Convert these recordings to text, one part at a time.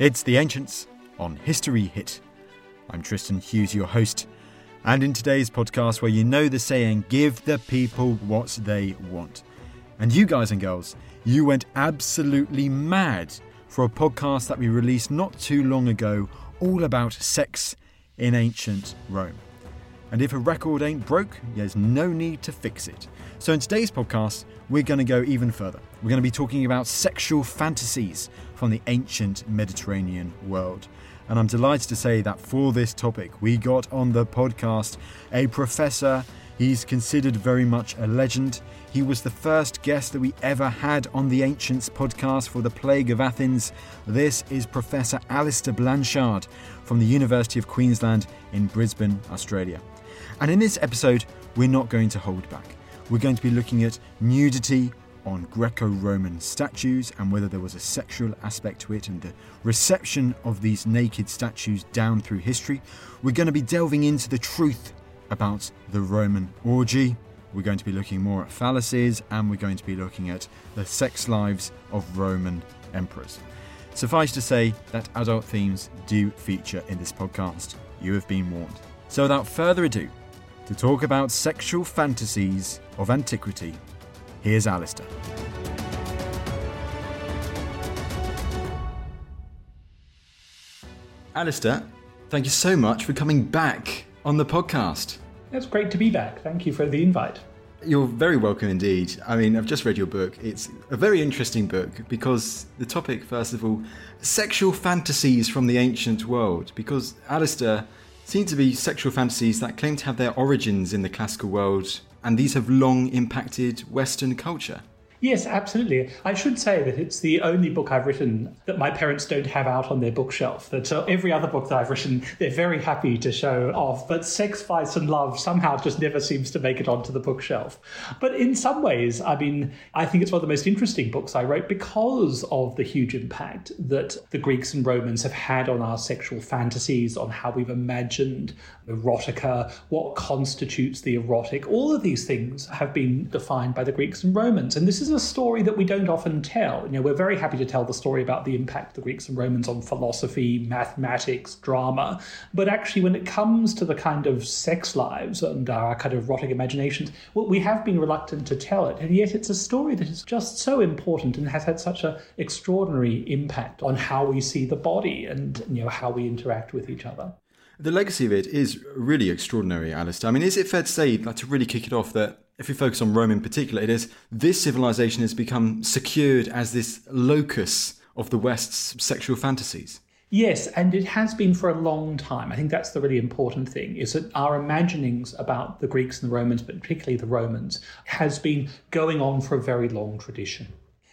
It's The Ancients on History Hit. I'm Tristan Hughes, your host. And in today's podcast, where you know the saying, give the people what they want. And you guys and girls, you went absolutely mad for a podcast that we released not too long ago, all about sex in ancient Rome. And if a record ain't broke, there's no need to fix it. So in today's podcast, we're going to go even further. We're going to be talking about sexual fantasies from the ancient Mediterranean world. And I'm delighted to say that for this topic, we got on the podcast a professor. He's considered very much a legend. He was the first guest that we ever had on the Ancients podcast for the Plague of Athens. This is Professor Alastair Blanshard from the University of Queensland in Brisbane, Australia. And in this episode, we're not going to hold back. We're going to be looking at nudity on Greco Roman statues and whether there was a sexual aspect to it and the reception of these naked statues down through history. We're going to be delving into the truth about the Roman orgy. We're going to be looking more at phalluses and we're going to be looking at the sex lives of Roman emperors. Suffice to say that adult themes do feature in this podcast. You have been warned. So without further ado, to talk about sexual fantasies of antiquity, here's Alastair. Alastair, thank you so much for coming back on the podcast. It's great to be back. Thank you for the invite. You're very welcome indeed. I mean, I've just read your book. It's a very interesting book because the topic, first of all, sexual fantasies from the ancient world. Because Alastair seem to be sexual fantasies that claim to have their origins in the classical world, and these have long impacted Western culture. Yes, absolutely. I should say that it's the only book I've written that my parents don't have out on their bookshelf. That uh, every other book that I've written, they're very happy to show off. But Sex, Vice, and Love somehow just never seems to make it onto the bookshelf. But in some ways, I mean, I think it's one of the most interesting books I wrote because of the huge impact that the Greeks and Romans have had on our sexual fantasies, on how we've imagined erotica, what constitutes the erotic. All of these things have been defined by the Greeks and Romans. And this is a story that we don't often tell. You know, we're very happy to tell the story about the impact of the Greeks and Romans on philosophy, mathematics, drama. But actually, when it comes to the kind of sex lives and our kind of erotic imaginations, well, we have been reluctant to tell it. And yet, it's a story that is just so important and has had such an extraordinary impact on how we see the body and you know how we interact with each other. The legacy of it is really extraordinary, Alastair. I mean, is it fair to say, like to really kick it off, that if we focus on Rome in particular, it is this civilization has become secured as this locus of the West's sexual fantasies? Yes, and it has been for a long time. I think that's the really important thing is that our imaginings about the Greeks and the Romans, but particularly the Romans, has been going on for a very long tradition.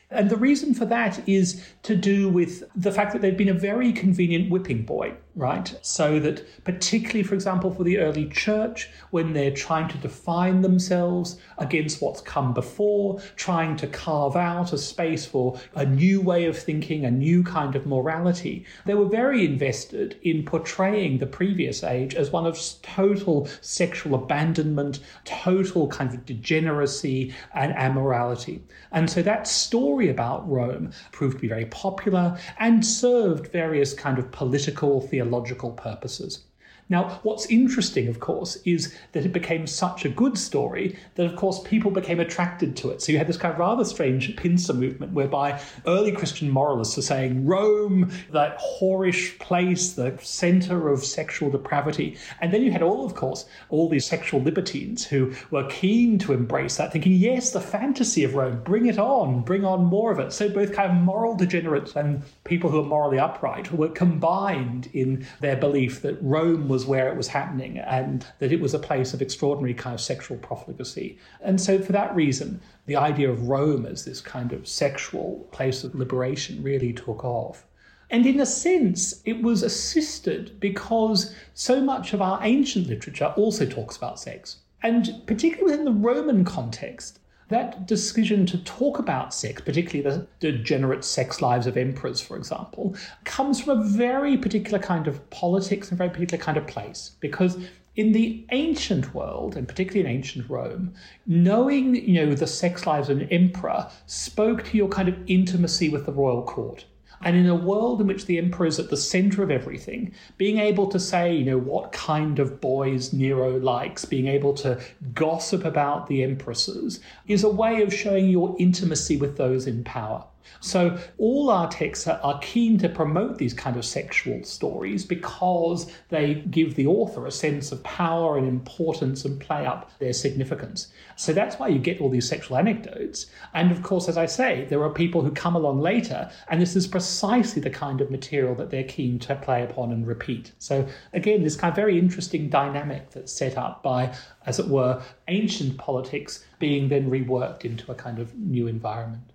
And the reason for that is to do with the fact that they've been a very convenient whipping boy, right? So that, particularly, for example, for the early church, when they're trying to define themselves against what's come before, trying to carve out a space for a new way of thinking, a new kind of morality, they were very invested in portraying the previous age as one of total sexual abandonment, total kind of degeneracy and amorality. And so that story about Rome proved to be very popular and served various kind of political, theological purposes. Now, what's interesting, of course, is that it became such a good story that, of course, people became attracted to it. So you had this kind of rather strange pincer movement whereby early Christian moralists are saying Rome, that whorish place, the center of sexual depravity. And then you had all, of course, all these sexual libertines who were keen to embrace that, thinking, yes, the fantasy of Rome, bring it on, bring on more of it. So both kind of moral degenerates and people who are morally upright were combined in their belief that Rome was where it was happening and that it was a place of extraordinary kind of sexual profligacy. And so, for that reason, the idea of Rome as this kind of sexual place of liberation really took off. And in a sense, it was assisted because so much of our ancient literature also talks about sex. And particularly within the Roman context, that decision to talk about sex, particularly the degenerate sex lives of emperors, for example, comes from a very particular kind of politics and very particular kind of place. Because in the ancient world, and particularly in ancient Rome, knowing you know the sex lives of an emperor spoke to your kind of intimacy with the royal court. And in a world in which the emperor is at the center of everything, being able to say, you know, what kind of boys Nero likes, being able to gossip about the empresses, is a way of showing your intimacy with those in power. So all our texts are keen to promote these kind of sexual stories because they give the author a sense of power and importance and play up their significance. So that's why you get all these sexual anecdotes. And of course, as I say, there are people who come along later, and this is precisely the kind of material that they're keen to play upon and repeat. So again, this kind of very interesting dynamic that's set up by, as it were, ancient politics being then reworked into a kind of new environment.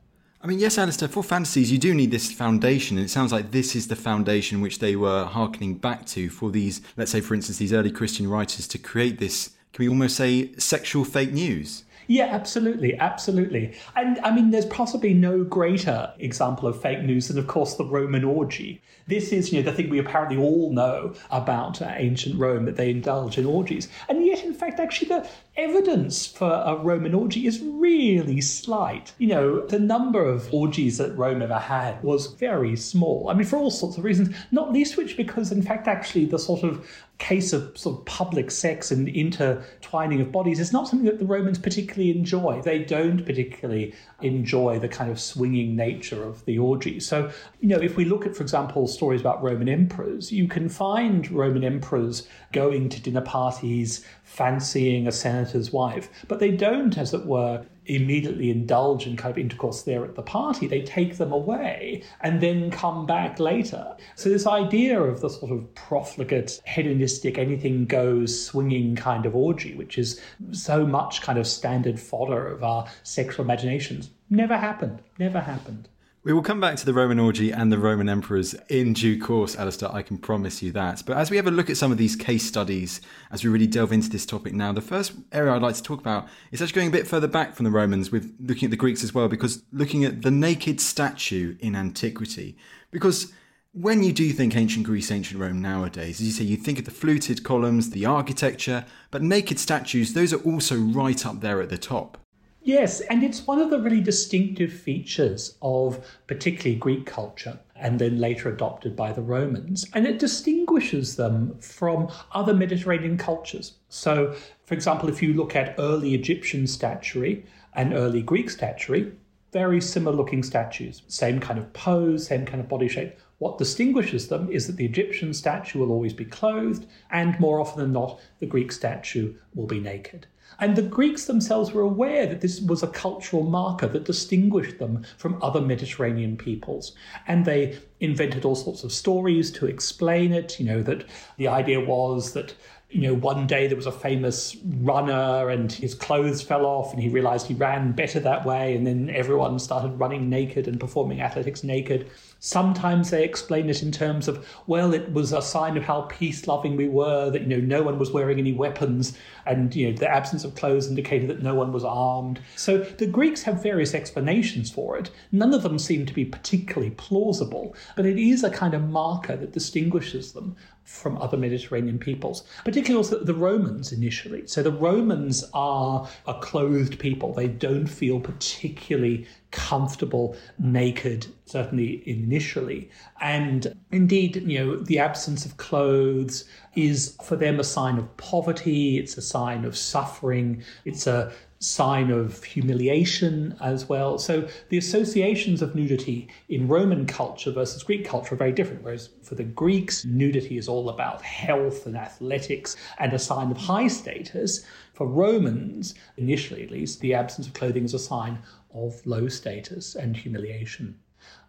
I mean, yes, Alastair, for fantasies, you do need this foundation. And it sounds like this is the foundation which they were harkening back to for these, let's say, for instance, these early Christian writers to create this, can we almost say, sexual fake news? Yeah, absolutely, absolutely. And I mean, there's possibly no greater example of fake news than, of course, the Roman orgy. This is, you know, the thing we apparently all know about uh, ancient Rome that they indulge in orgies. And yet, in fact, actually, the evidence for a Roman orgy is really slight. You know, the number of orgies that Rome ever had was very small. I mean, for all sorts of reasons, not least which because, in fact, actually, the sort of case of sort of public sex and intertwining of bodies is not something that the Romans particularly enjoy. They don't particularly enjoy the kind of swinging nature of the orgy. So, you know, if we look at, for example, stories about Roman emperors, you can find Roman emperors going to dinner parties, fancying a senator's wife, but they don't, as it were, immediately indulge in kind of intercourse there at the party. They take them away and then come back later. So, this idea of the sort of profligate, hedonistic, anything goes, swinging kind of orgy, which is so much kind of standard fodder of our sexual imaginations, never happened. Never happened. We will come back to the Roman orgy and the Roman emperors in due course, Alastair, I can promise you that. But as we have a look at some of these case studies, as we really delve into this topic now, the first area I'd like to talk about is actually going a bit further back from the Romans, with looking at the Greeks as well, because looking at the naked statue in antiquity. Because when you do think ancient Greece, ancient Rome nowadays, as you say, you think of the fluted columns, the architecture, but naked statues, those are also right up there at the top. Yes, and it's one of the really distinctive features of particularly Greek culture and then later adopted by the Romans. And it distinguishes them from other Mediterranean cultures. So, for example, if you look at early Egyptian statuary and early Greek statuary, very similar looking statues, same kind of pose, same kind of body shape. What distinguishes them is that the Egyptian statue will always be clothed, and more often than not, the Greek statue will be naked. And the Greeks themselves were aware that this was a cultural marker that distinguished them from other Mediterranean peoples. And they invented all sorts of stories to explain it. You know, that the idea was that you know, one day there was a famous runner and his clothes fell off and he realized he ran better that way. And then everyone started running naked and performing athletics naked. Sometimes they explain it in terms of, well, it was a sign of how peace loving we were, that, you know, no one was wearing any weapons, and, you know, the absence of clothes indicated that no one was armed. So the Greeks have various explanations for it. None of them seem to be particularly plausible, but it is a kind of marker that distinguishes them from other Mediterranean peoples, particularly also the Romans initially. So the Romans are a clothed people. They don't feel particularly comfortable naked, certainly initially. And indeed, you know, the absence of clothes is for them a sign of poverty, it's a sign of suffering, it's a sign of humiliation as well. So the associations of nudity in Roman culture versus Greek culture are very different. Whereas for the Greeks, nudity is all about health and athletics and a sign of high status. For Romans, initially at least, the absence of clothing is a sign of low status and humiliation.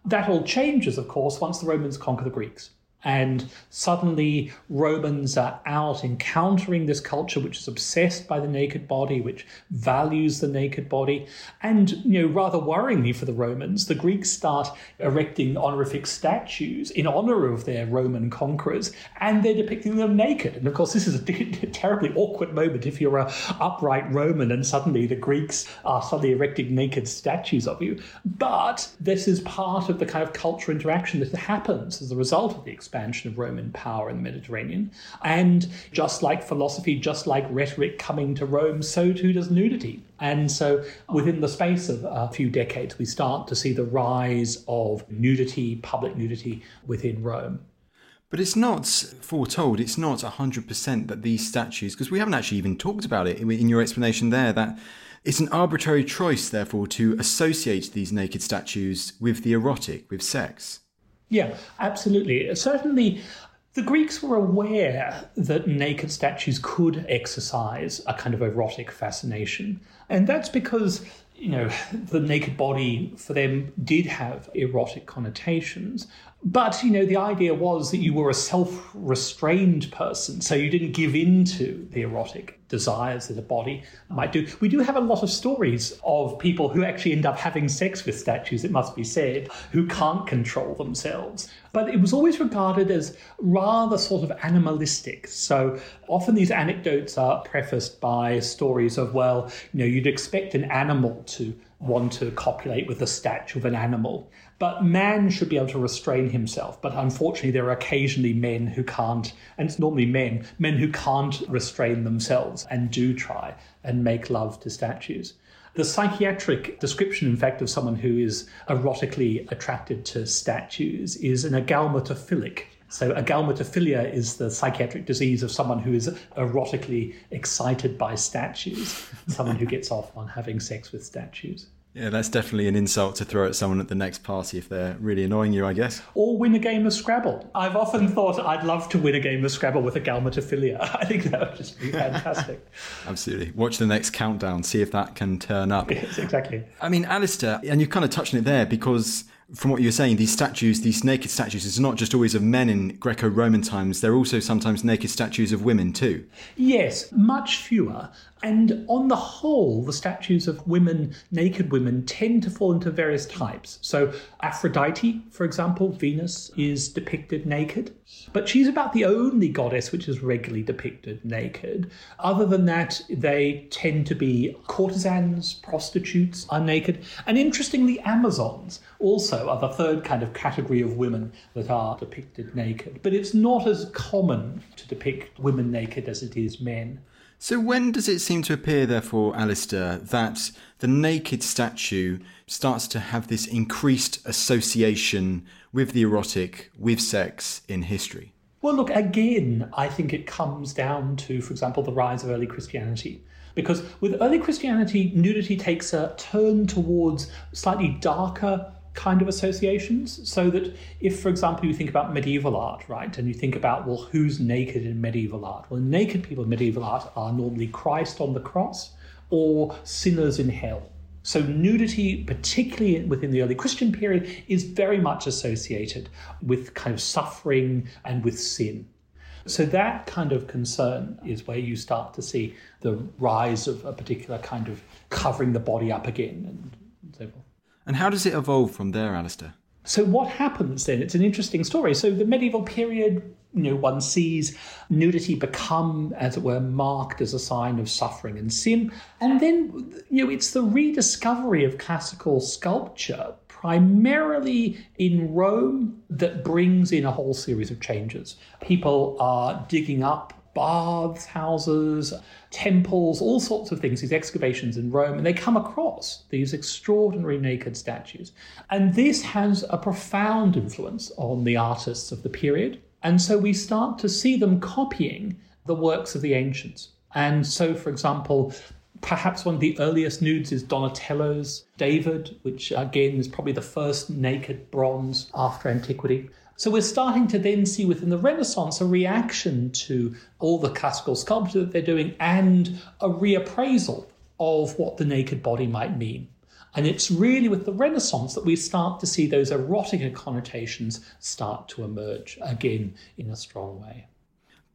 That all changes, of course, once the Romans conquer the Greeks. And suddenly, Romans are out encountering this culture which is obsessed by the naked body, which values the naked body. And, you know, rather worryingly for the Romans, the Greeks start erecting honorific statues in honor of their Roman conquerors, and they're depicting them naked. And of course, this is a terribly awkward moment if you're a upright Roman and suddenly the Greeks are suddenly erecting naked statues of you. But this is part of the kind of cultural interaction that happens as a result of the expansion of Roman power in the Mediterranean. And just like philosophy, just like rhetoric coming to Rome, so too does nudity. And so within the space of a few decades, we start to see the rise of nudity, public nudity within Rome. But it's not foretold, it's not 100% that these statues, because we haven't actually even talked about it in your explanation there, that it's an arbitrary choice, therefore, to associate these naked statues with the erotic, with sex. Yeah, absolutely. Certainly, the Greeks were aware that naked statues could exercise a kind of erotic fascination. And that's because, you know, the naked body for them did have erotic connotations. But, you know, the idea was that you were a self restrained person, so you didn't give in to the erotic desires that a body might do. We do have a lot of stories of people who actually end up having sex with statues, it must be said, who can't control themselves. But it was always regarded as rather sort of animalistic. So often these anecdotes are prefaced by stories of, well, you know, you'd expect an animal to want to copulate with a statue of an animal. But man should be able to restrain himself. But unfortunately, there are occasionally men who can't, and it's normally men, men who can't restrain themselves and do try and make love to statues. The psychiatric description, in fact, of someone who is erotically attracted to statues is an agalmatophilic. So, agalmatophilia is the psychiatric disease of someone who is erotically excited by statues, someone who gets off on having sex with statues. Yeah, that's definitely an insult to throw at someone at the next party if they're really annoying you, I guess. Or win a game of Scrabble. I've often thought I'd love to win a game of Scrabble with agalmatophilia. I think that would just be fantastic. Absolutely. Watch the next countdown, see if that can turn up. Yes, exactly. I mean, Alastair, and you've kind of touched on it there because from what you were saying, these statues, these naked statues, it's not just always of men in Greco Roman times, they're also sometimes naked statues of women too. Yes, much fewer. And on the whole, the statues of women, naked women, tend to fall into various types. So, Aphrodite, for example, Venus, is depicted naked, but she's about the only goddess which is regularly depicted naked. Other than that, they tend to be courtesans, prostitutes are naked, and interestingly, Amazons also are the third kind of category of women that are depicted naked. But it's not as common to depict women naked as it is men. So, when does it seem to appear, therefore, Alastair, that the naked statue starts to have this increased association with the erotic, with sex in history? Well, look, again, I think it comes down to, for example, the rise of early Christianity. Because with early Christianity, nudity takes a turn towards slightly darker kind of associations. So that if, for example, you think about medieval art, right, and you think about, well, who's naked in medieval art? Well, naked people in medieval art are normally Christ on the cross or sinners in hell. So, nudity, particularly within the early Christian period, is very much associated with kind of suffering and with sin. So, that kind of concern is where you start to see the rise of a particular kind of covering the body up again and so forth. And how does it evolve from there, Alastair? So what happens then? It's an interesting story. So the medieval period, you know, one sees nudity become, as it were, marked as a sign of suffering and sin. And then, you know, it's the rediscovery of classical sculpture primarily in Rome that brings in a whole series of changes. People are digging up baths, houses, temples, all sorts of things, these excavations in Rome, and they come across these extraordinary naked statues. And this has a profound influence on the artists of the period. And so we start to see them copying the works of the ancients. And so, for example, perhaps one of the earliest nudes is Donatello's David, which again is probably the first naked bronze after antiquity. So we're starting to then see within the Renaissance a reaction to all the classical sculpture that they're doing and a reappraisal of what the naked body might mean. And it's really with the Renaissance that we start to see those erotic connotations start to emerge again in a strong way.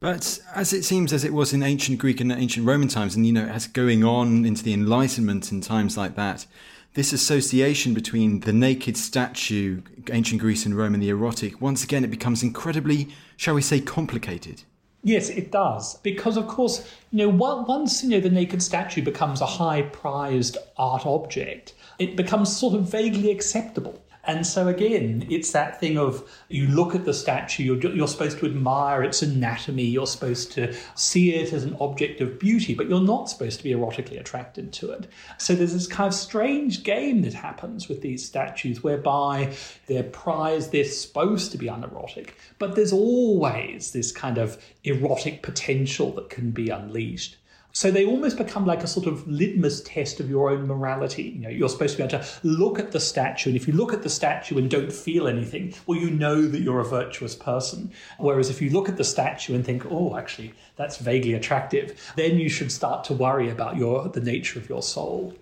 But as it seems as it was in ancient Greek and ancient Roman times, and you know, as going on into the Enlightenment and times like that, this association between the naked statue, ancient Greece and Rome, and the erotic, once again, it becomes incredibly, shall we say, complicated. Yes, it does. Because, of course, you know, once you know the naked statue becomes a high prized art object, it becomes sort of vaguely acceptable. And so again, it's that thing of you look at the statue, you're, you're, supposed to admire its anatomy, you're supposed to see it as an object of beauty, but you're not supposed to be erotically attracted to it. So there's this kind of strange game that happens with these statues whereby they're prized, they're supposed to be unerotic, but there's always this kind of erotic potential that can be unleashed. So they almost become like a sort of litmus test of your own morality. You know, you're supposed to be able to look at the statue, and if you look at the statue and don't feel anything, well, you know that you're a virtuous person. Whereas if you look at the statue and think, oh, actually, that's vaguely attractive, then you should start to worry about your the nature of your soul.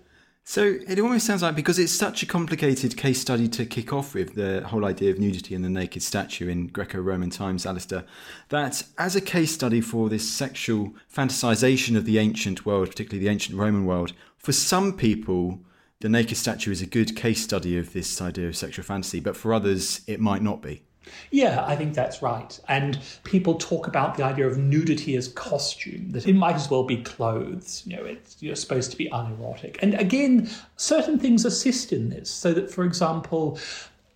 So it almost sounds like because it's such a complicated case study to kick off with the whole idea of nudity and the naked statue in Greco-Roman times, Alastair, that as a case study for this sexual fantasization of the ancient world, particularly the ancient Roman world, for some people the naked statue is a good case study of this idea of sexual fantasy, but for others it might not be. Yeah, I think that's right. And people talk about the idea of nudity as costume, that it might as well be clothes. You know, it's you're supposed to be unerotic. And again, certain things assist in this. So that, for example,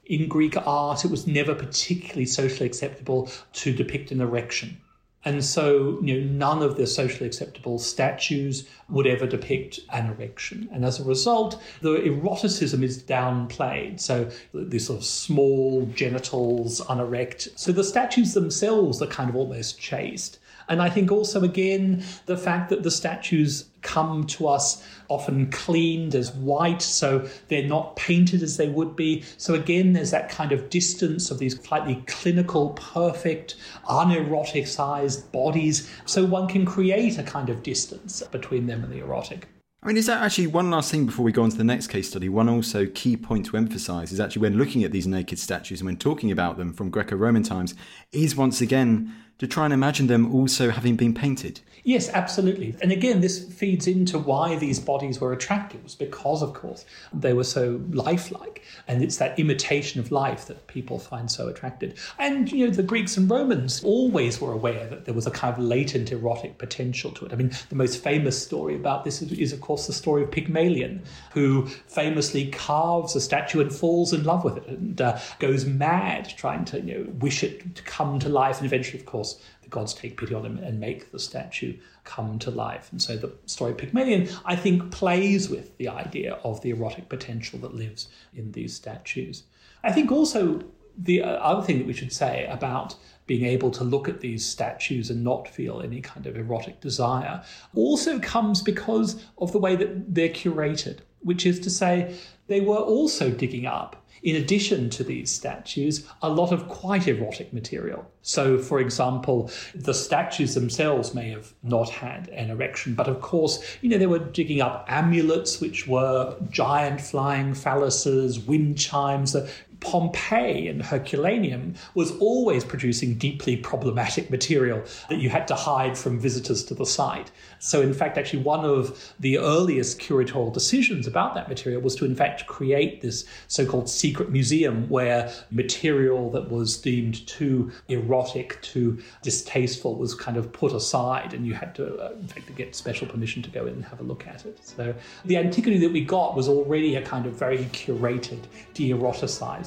in Greek art, it was never particularly socially acceptable to depict an erection. And so, you know, none of the socially acceptable statues would ever depict an erection. And as a result, the eroticism is downplayed. So these sort of small genitals, unerect. So the statues themselves are kind of almost chaste. And I think also, again, the fact that the statues come to us often cleaned as white, so they're not painted as they would be. So again, there's that kind of distance of these slightly clinical, perfect, uneroticized bodies. So one can create a kind of distance between them and the erotic. I mean, is that actually one last thing before we go on to the next case study? One also key point to emphasize is actually when looking at these naked statues and when talking about them from Greco Roman times, is once again to try and imagine them also having been painted. Yes, absolutely. And again, this feeds into why these bodies were attractive, was because, of course, they were so lifelike. And it's that imitation of life that people find so attracted. And, you know, the Greeks and Romans always were aware that there was a kind of latent erotic potential to it. I mean, the most famous story about this is, is of course, the story of Pygmalion, who famously carves a statue and falls in love with it and uh, goes mad trying to, you know, wish it to come to life. And eventually, of course, course, the gods take pity on him and make the statue come to life. And so the story Pygmalion, I think, plays with the idea of the erotic potential that lives in these statues. I think also the uh, other thing that we should say about being able to look at these statues and not feel any kind of erotic desire also comes because of the way that they're curated, which is to say, they were also digging up in addition to these statues, a lot of quite erotic material. So, for example, the statues themselves may have not had an erection, but of course, you know, they were digging up amulets, which were giant flying phalluses, wind chimes, Pompeii and Herculaneum was always producing deeply problematic material that you had to hide from visitors to the site. So, in fact, actually, one of the earliest curatorial decisions about that material was to, in fact, create this so called secret museum where material that was deemed too erotic, too distasteful was kind of put aside, and you had to, uh, in fact, get special permission to go in and have a look at it. So, the antiquity that we got was already a kind of very curated, de eroticized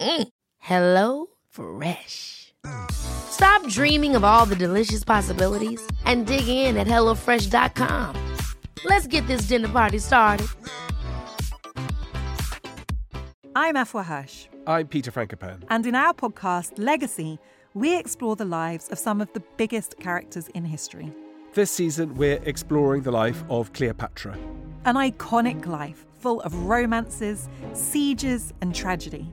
Mm. Hello Fresh. Stop dreaming of all the delicious possibilities and dig in at HelloFresh.com. Let's get this dinner party started. I'm Afua Hirsch. I'm Peter Frankopan. And in our podcast, Legacy, we explore the lives of some of the biggest characters in history. This season, we're exploring the life of Cleopatra. An iconic life full of romances, sieges, and tragedy.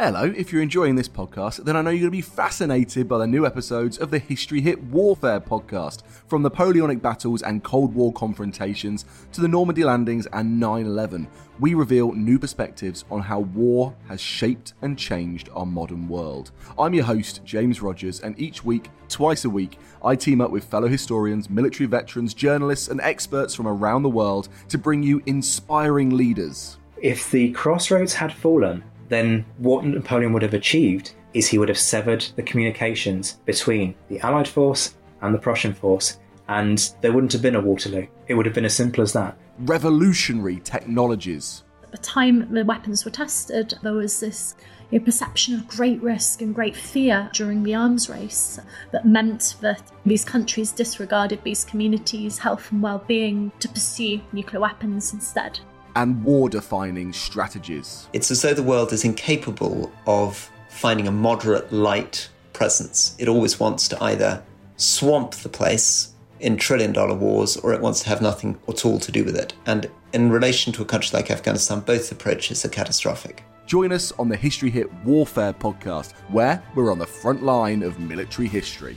Hello, if you're enjoying this podcast, then I know you're going to be fascinated by the new episodes of the History Hit Warfare podcast, from Napoleonic battles and Cold War confrontations to the Normandy landings and 9 11. We reveal new perspectives on how war has shaped and changed our modern world. I'm your host, James Rogers, and each week, twice a week, I team up with fellow historians, military veterans, journalists, and experts from around the world to bring you inspiring leaders. If the crossroads had fallen, then what Napoleon would have achieved is he would have severed the communications between the Allied force and the Prussian force, and there wouldn't have been a Waterloo. It would have been as simple as that. Revolutionary technologies. At the time the weapons were tested, there was this you know, perception of great risk and great fear during the arms race that meant that these countries disregarded these communities' health and well being to pursue nuclear weapons instead and war defining strategies. It's as though the world is incapable of finding a moderate light presence. It always wants to either swamp the place in trillion dollar wars or it wants to have nothing at all to do with it. And in relation to a country like Afghanistan, both approaches are catastrophic. Join us on the History Hit Warfare podcast, where we're on the front line of military history.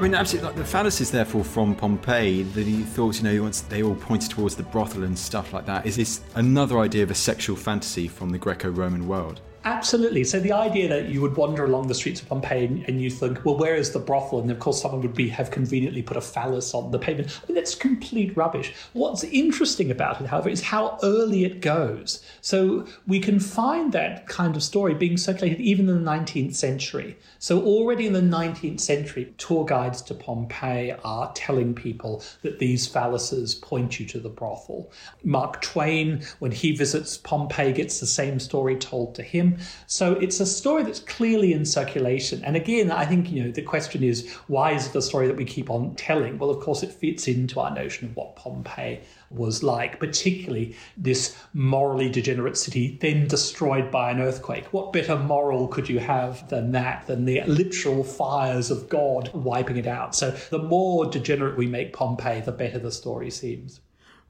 I mean, absolutely. Like the phalluses, therefore, from Pompeii that he thought, you know, once they all pointed towards the brothel and stuff like that. Is this another idea of a sexual fantasy from the Greco-Roman world? Absolutely. So the idea that you would wander along the streets of Pompeii and, and, you think, well, where is the brothel? And of course, someone would be have conveniently put a phallus on the pavement. I mean, that's complete rubbish. What's interesting about it, however, is how early it goes. So we can find that kind of story being circulated even in the 19th century. So already in the 19th century, tour guides to Pompeii are telling people that these phalluses point you to the brothel. Mark Twain, when he visits Pompeii, gets the same story told to him. So it's a story that's clearly in circulation. And again, I think, you know, the question is why is it a story that we keep on telling? Well, of course, it fits into our notion of what Pompeii was like, particularly this morally degenerate city, then destroyed by an earthquake. What better moral could you have than that, than the literal fires of God wiping it out? So the more degenerate we make Pompeii, the better the story seems.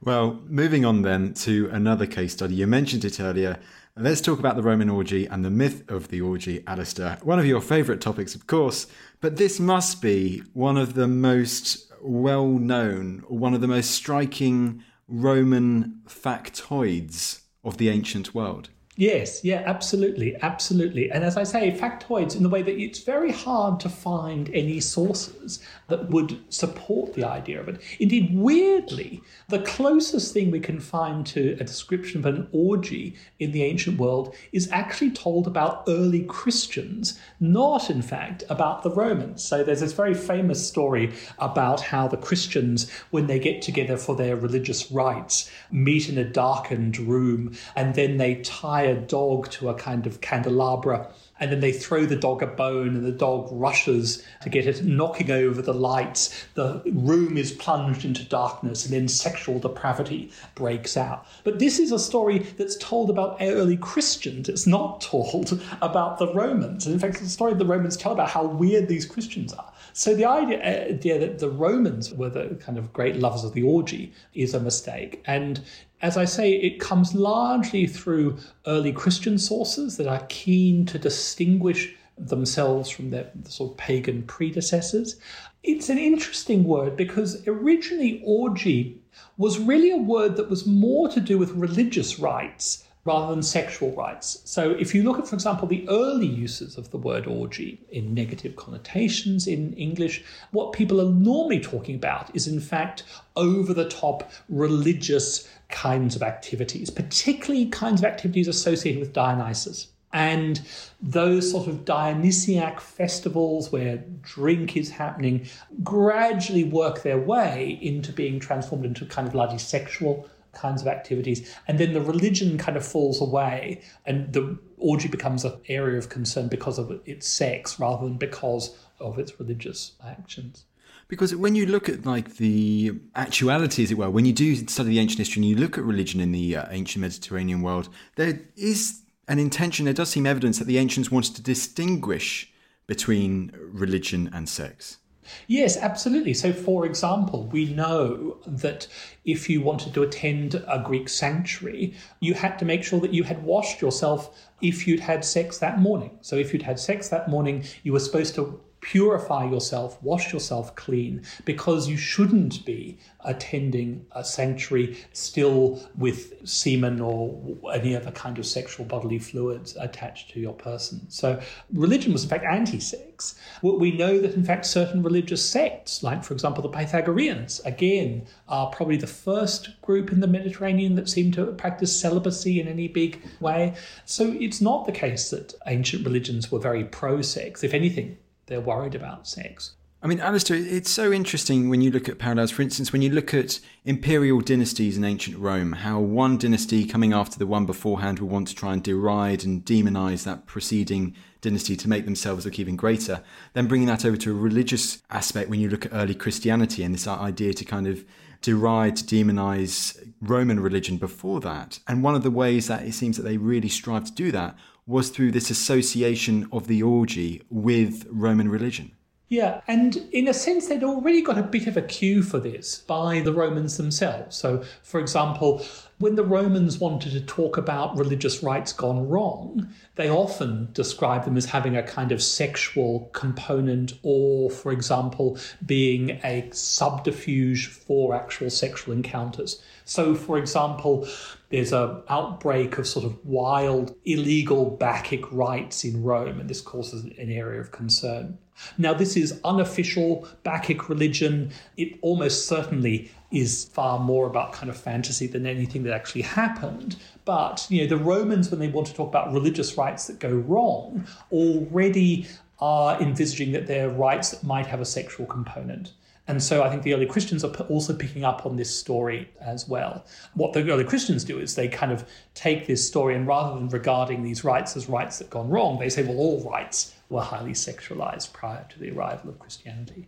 Well, moving on then to another case study. You mentioned it earlier Let's talk about the Roman orgy and the myth of the orgy, Alastair. One of your favourite topics, of course, but this must be one of the most well known, one of the most striking Roman factoids of the ancient world. Yes, yeah, absolutely, absolutely. And as I say, factoids in the way that it's very hard to find any sources that would support the idea of it. Indeed, weirdly, the closest thing we can find to a description of an orgy in the ancient world is actually told about early Christians, not in fact about the Romans. So there's this very famous story about how the Christians, when they get together for their religious rites, meet in a darkened room and then they tie a dog to a kind of candelabra and then they throw the dog a bone and the dog rushes to get it knocking over the lights. The room is plunged into darkness and then sexual depravity breaks out. But this is a story that's told about early christians. It's not told about the romans. And in fact it's a story the romans tell about how weird these christians are so the idea, uh, idea that the romans were the kind of great lovers of the orgy is a mistake and as I say, it comes largely through early Christian sources that are keen to distinguish themselves from their sort of pagan predecessors. It's an interesting word because originally orgy was really a word that was more to do with religious rites rather than sexual rites. So, if you look at, for example, the early uses of the word orgy in negative connotations in English, what people are normally talking about is, in fact, over the top religious kinds of activities, particularly kinds of activities associated with Dionysus. And those sort of Dionysiac festivals where drink is happening gradually work their way into being transformed into kind of largely sexual kinds of activities. And then the religion kind of falls away and the orgy becomes an area of concern because of its sex rather than because of its religious actions. Because when you look at like the actuality, as it were, when you do study the ancient history and you look at religion in the uh, ancient Mediterranean world, there is an intention, there does seem evidence that the ancients wanted to distinguish between religion and sex. Yes, absolutely. So, for example, we know that if you wanted to attend a Greek sanctuary, you had to make sure that you had washed yourself if you'd had sex that morning. So, if you'd had sex that morning, you were supposed to purify yourself, wash yourself clean, because you shouldn't be attending a sanctuary still with semen or any other kind of sexual bodily fluids attached to your person. So religion was in fact anti-sex. We know that in fact certain religious sects, like for example the Pythagoreans, again are probably the first group in the Mediterranean that seem to practice celibacy in any big way. So it's not the case that ancient religions were very pro-sex. If anything, they're worried about sex. I mean, Alastair, it's so interesting when you look at parallels. For instance, when you look at imperial dynasties in ancient Rome, how one dynasty coming after the one beforehand will want to try and deride and demonize that preceding dynasty to make themselves look even greater. Then bringing that over to a religious aspect when you look at early Christianity and this idea to kind of deride, to demonize Roman religion before that. And one of the ways that it seems that they really strive to do that was through this association of the orgy with Roman religion. Yeah, and in a sense, they'd already got a bit of a cue for this by the Romans themselves. So, for example, when the Romans wanted to talk about religious rites gone wrong, they often describe them as having a kind of sexual component or, for example, being a subterfuge for actual sexual encounters. So, for example, there's an outbreak of sort of wild, illegal Bacchic rites in Rome, and this causes an area of concern. Now, this is unofficial Bacchic religion. It almost certainly is far more about kind of fantasy than anything that actually happened. But, you know, the Romans, when they want to talk about religious rites that go wrong, already are envisaging that they're rites that might have a sexual component. And so I think the early Christians are also picking up on this story as well. What the early Christians do is they kind of take this story and rather than regarding these rites as rites that gone wrong, they say, well, all rites were highly sexualized prior to the arrival of Christianity.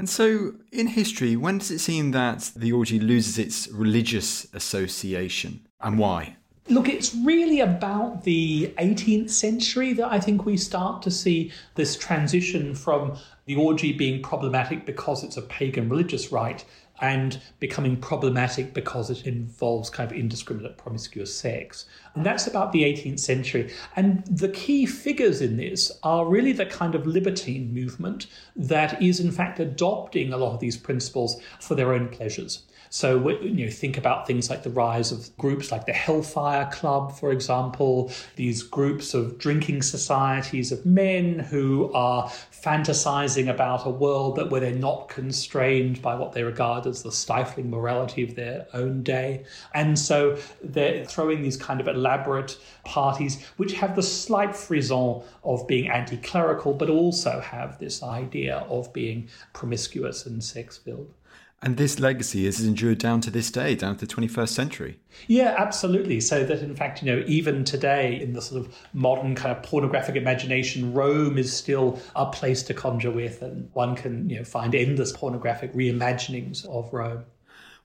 And so, in history, when does it seem that the orgy loses its religious association, and why? Look, it's really about the 18th century that I think we start to see this transition from the orgy being problematic because it's a pagan religious rite and becoming problematic because it involves kind of indiscriminate promiscuous sex. And that's about the 18th century. And the key figures in this are really the kind of libertine movement that is, in fact, adopting a lot of these principles for their own pleasures. So you know, think about things like the rise of groups like the Hellfire Club, for example, these groups of drinking societies of men who are fantasizing about a world that where they're not constrained by what they regard as the stifling morality of their own day. And so they're throwing these kind of elaborate parties which have the slight frisson of being anti-clerical, but also have this idea of being promiscuous and sex-filled. And this legacy is endured down to this day, down to the 21st century. Yeah, absolutely. So that, in fact, you know, even today, in the sort of modern kind of pornographic imagination, Rome is still a place to conjure with, and one can, you know, find endless pornographic reimaginings of Rome.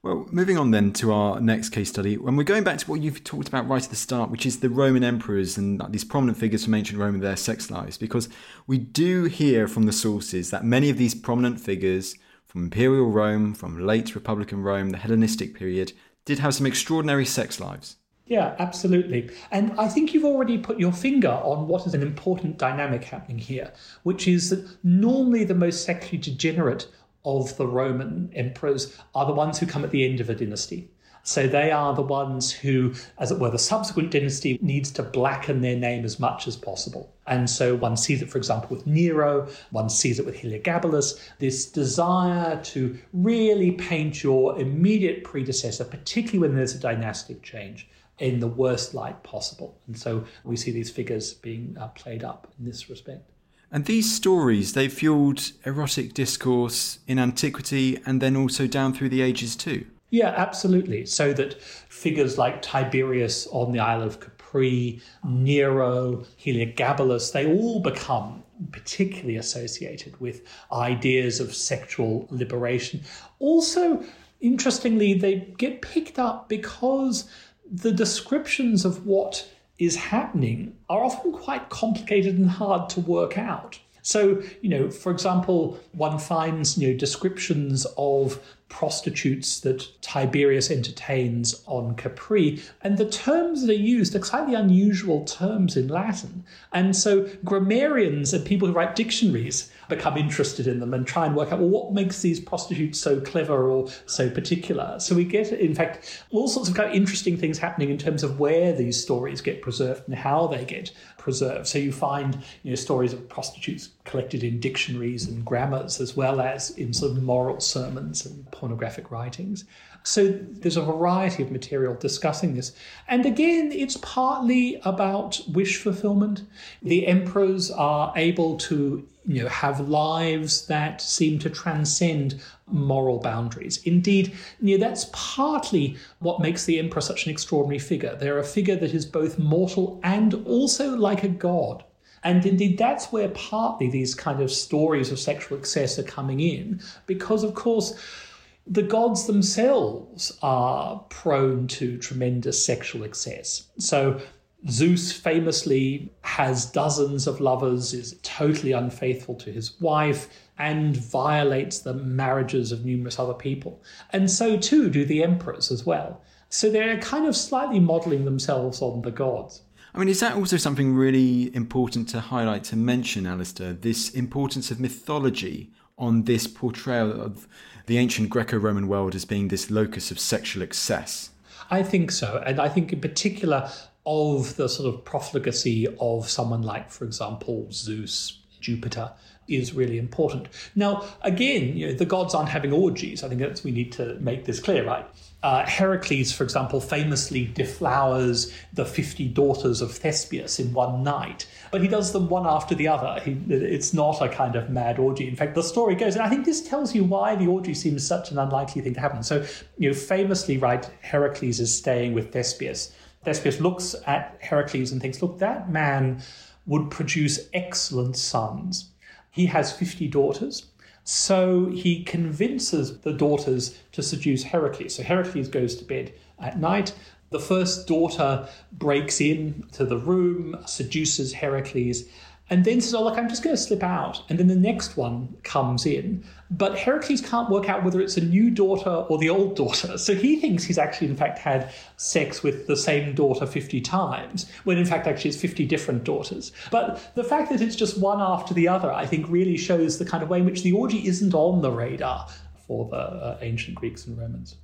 Well, moving on then to our next case study, when we're going back to what you've talked about right at the start, which is the Roman emperors and these prominent figures from ancient Rome and their sex lives, because we do hear from the sources that many of these prominent figures from Imperial Rome, from late Republican Rome, the Hellenistic period, did have some extraordinary sex lives. Yeah, absolutely. And I think you've already put your finger on what is an important dynamic happening here, which is that normally the most sexually degenerate of the Roman emperors are the ones who come at the end of a dynasty. So they are the ones who, as it were, the subsequent dynasty needs to blacken their name as much as possible. And so one sees it, for example, with Nero, one sees it with Heliogabalus, this desire to really paint your immediate predecessor, particularly when there's a dynastic change, in the worst light possible. And so we see these figures being uh, played up in this respect. And these stories, they fueled erotic discourse in antiquity and then also down through the ages too. Yeah, absolutely. So that figures like Tiberius on the Isle of Capri, Nero, Heliogabalus, they all become particularly associated with ideas of sexual liberation. Also, interestingly, they get picked up because the descriptions of what is happening are often quite complicated and hard to work out. So, you know, for example, one finds, you know, descriptions of prostitutes that Tiberius entertains on Capri. And the terms that are used are slightly unusual terms in Latin. And so grammarians and people who write dictionaries become interested in them and try and work out, well, what makes these prostitutes so clever or so particular? So we get, in fact, all sorts of kind of interesting things happening in terms of where these stories get preserved and how they get preserved. So you find you know, stories of prostitutes collected in dictionaries and grammars, as well as in sort of moral sermons and pornographic writings. So there's a variety of material discussing this. And again, it's partly about wish fulfillment. The emperors are able to you know, have lives that seem to transcend moral boundaries. Indeed, you know, that's partly what makes the emperor such an extraordinary figure. They're a figure that is both mortal and also like a god. And indeed, that's where partly these kind of stories of sexual excess are coming in, because of course, the gods themselves are prone to tremendous sexual excess. So Zeus famously has dozens of lovers, is totally unfaithful to his wife, and violates the marriages of numerous other people. And so too do the emperors as well. So they're kind of slightly modeling themselves on the gods. I mean, is that also something really important to highlight, to mention, Alastair? This importance of mythology on this portrayal of the ancient Greco Roman world as being this locus of sexual excess? I think so. And I think, in particular, of the sort of profligacy of someone like, for example, Zeus, Jupiter, is really important. Now, again, you know, the gods aren't having orgies. I think that's we need to make this clear, right? Uh, Heracles, for example, famously deflowers the 50 daughters of Thespius in one night, but he does them one after the other. He, it's not a kind of mad orgy. In fact, the story goes, and I think this tells you why the orgy seems such an unlikely thing to happen. So, you know, famously, right, Heracles is staying with Thespius. Thespius looks at Heracles and thinks, look, that man would produce excellent sons. He has 50 daughters. So he convinces the daughters to seduce Heracles. So Heracles goes to bed at night. The first daughter breaks in to the room, seduces Heracles, and then says, Oh, look, I'm just going to slip out. And then the next one comes in. But Heracles can't work out whether it's a new daughter or the old daughter. So he thinks he's actually, in fact, had sex with the same daughter 50 times, when in fact, actually, it's 50 different daughters. But the fact that it's just one after the other, I think, really shows the kind of way in which the orgy isn't on the radar for the uh, ancient Greeks and Romans.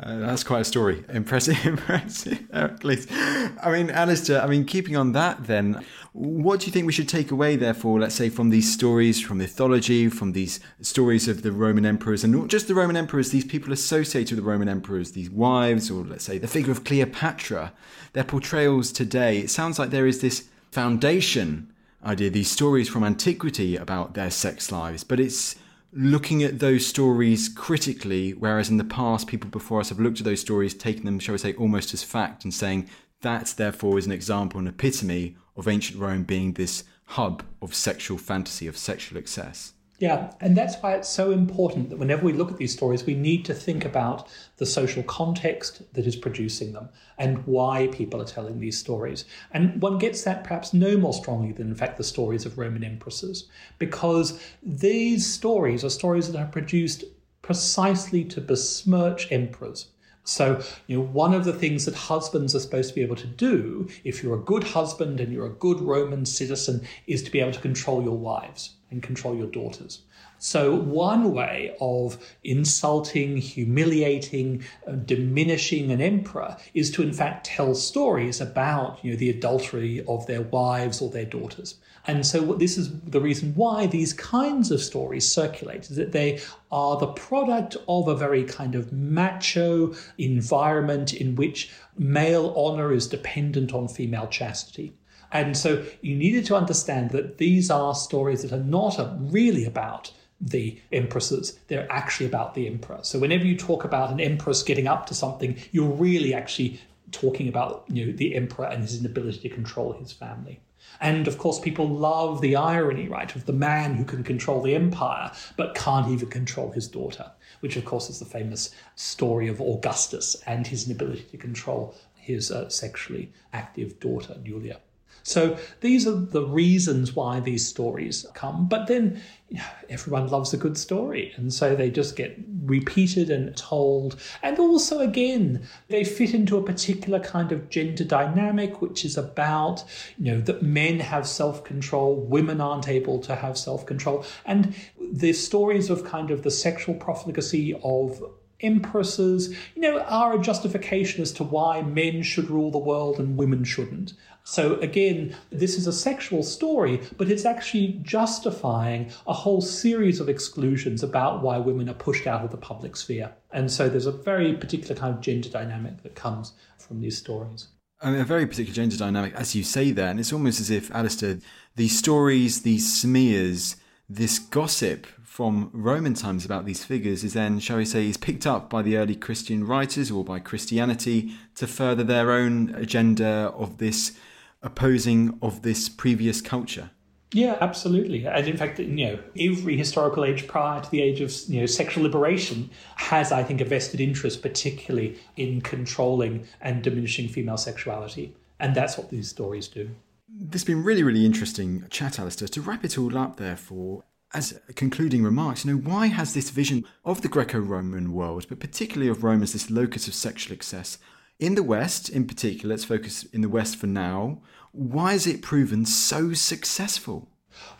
Uh, that's quite a story. Impressive, impressive, Heracles. I mean, Alastair, I mean, keeping on that then, what do you think we should take away, therefore, let's say, from these stories, from mythology, from these stories of the Roman emperors, and not just the Roman emperors, these people associated with the Roman emperors, these wives, or let's say the figure of Cleopatra, their portrayals today? It sounds like there is this foundation idea, these stories from antiquity about their sex lives, but it's looking at those stories critically, whereas in the past, people before us have looked at those stories, taken them, shall we say, almost as fact, and saying that, therefore, is an example, an epitome of ancient Rome being this hub of sexual fantasy, of sexual excess. Yeah, and that's why it's so important that whenever we look at these stories, we need to think about the social context that is producing them and why people are telling these stories. And one gets that perhaps no more strongly than, in fact, the stories of Roman empresses, because these stories are stories that are produced precisely to besmirch emperors. So, you know, one of the things that husbands are supposed to be able to do, if you're a good husband and you're a good Roman citizen, is to be able to control your wives and control your daughters. So, one way of insulting, humiliating, uh, diminishing an emperor is to, in fact, tell stories about you know, the adultery of their wives or their daughters. And so, this is the reason why these kinds of stories circulate, is that they are the product of a very kind of macho environment in which male honor is dependent on female chastity. And so you needed to understand that these are stories that are not really about the empresses. They're actually about the emperor. So whenever you talk about an empress getting up to something, you're really actually talking about you know the emperor and his inability to control his family. And of course, people love the irony, right, of the man who can control the empire but can't even control his daughter, which of course is the famous story of Augustus and his inability to control his uh, sexually active daughter, Julia. So these are the reasons why these stories come. But then you know, everyone loves a good story. And so they just get repeated and told. And also, again, they fit into a particular kind of gender dynamic, which is about, you know, that men have self control, women aren't able to have self control. And the stories of kind of the sexual profligacy of empresses, you know, are a justification as to why men should rule the world and women shouldn't. So again, this is a sexual story, but it's actually justifying a whole series of exclusions about why women are pushed out of the public sphere. And so there's a very particular kind of gender dynamic that comes from these stories. I mean, a very particular gender dynamic, as you say there, and it's almost as if, Alastair, these stories, these smears, this gossip from Roman times about these figures is then, shall we say, is picked up by the early Christian writers or by Christianity to further their own agenda of this opposing of this previous culture. Yeah, absolutely. And in fact, you know, every historical age prior to the age of you know sexual liberation has, I think, a vested interest, particularly in controlling and diminishing female sexuality. And that's what these stories do. This has been really, really interesting chat, Alastair. To wrap it all up, therefore, as concluding remarks, you know, why has this vision of the Greco Roman world, but particularly of Rome as this locus of sexual excess, in the West in particular, let's focus in the West for now, why has it proven so successful?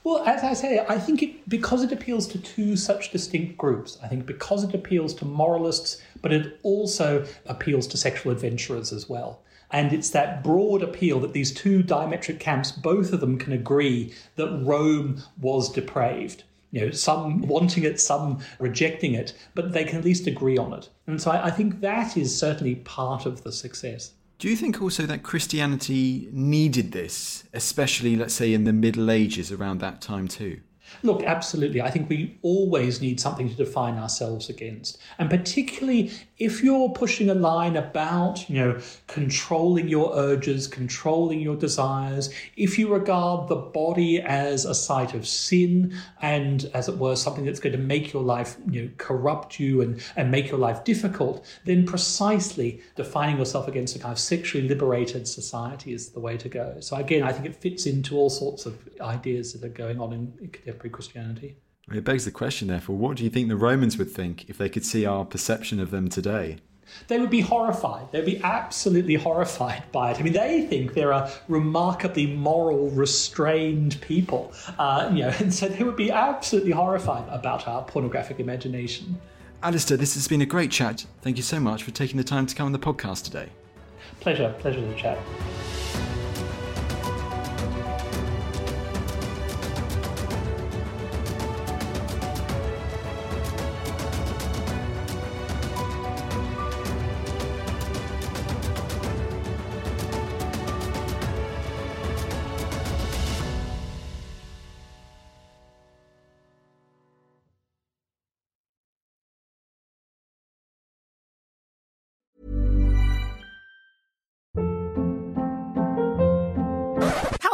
Well, as I say, I think it because it appeals to two such distinct groups. I think because it appeals to moralists, but it also appeals to sexual adventurers as well. And it's that broad appeal that these two diametric camps, both of them can agree that Rome was depraved. You know, some wanting it, some rejecting it, but they can at least agree on it. And so I, I think that is certainly part of the success. Do you think also that Christianity needed this, especially, let's say, in the Middle Ages around that time too? Look, absolutely. I think we always need something to define ourselves against. And particularly if you're pushing a line about, you know, controlling your urges, controlling your desires, if you regard the body as a site of sin and, as it were, something that's going to make your life, you know, corrupt you and, and make your life difficult, then precisely defining yourself against a kind of sexually liberated society is the way to go. So again, I think it fits into all sorts of ideas that are going on in contemporary Christianity. It begs the question, therefore, what do you think the Romans would think if they could see our perception of them today? They would be horrified. They'd be absolutely horrified by it. I mean, they think they're a remarkably moral, restrained people, uh, you know, and so they would be absolutely horrified about our pornographic imagination. Alastair, this has been a great chat. Thank you so much for taking the time to come on the podcast today. Pleasure, pleasure to chat.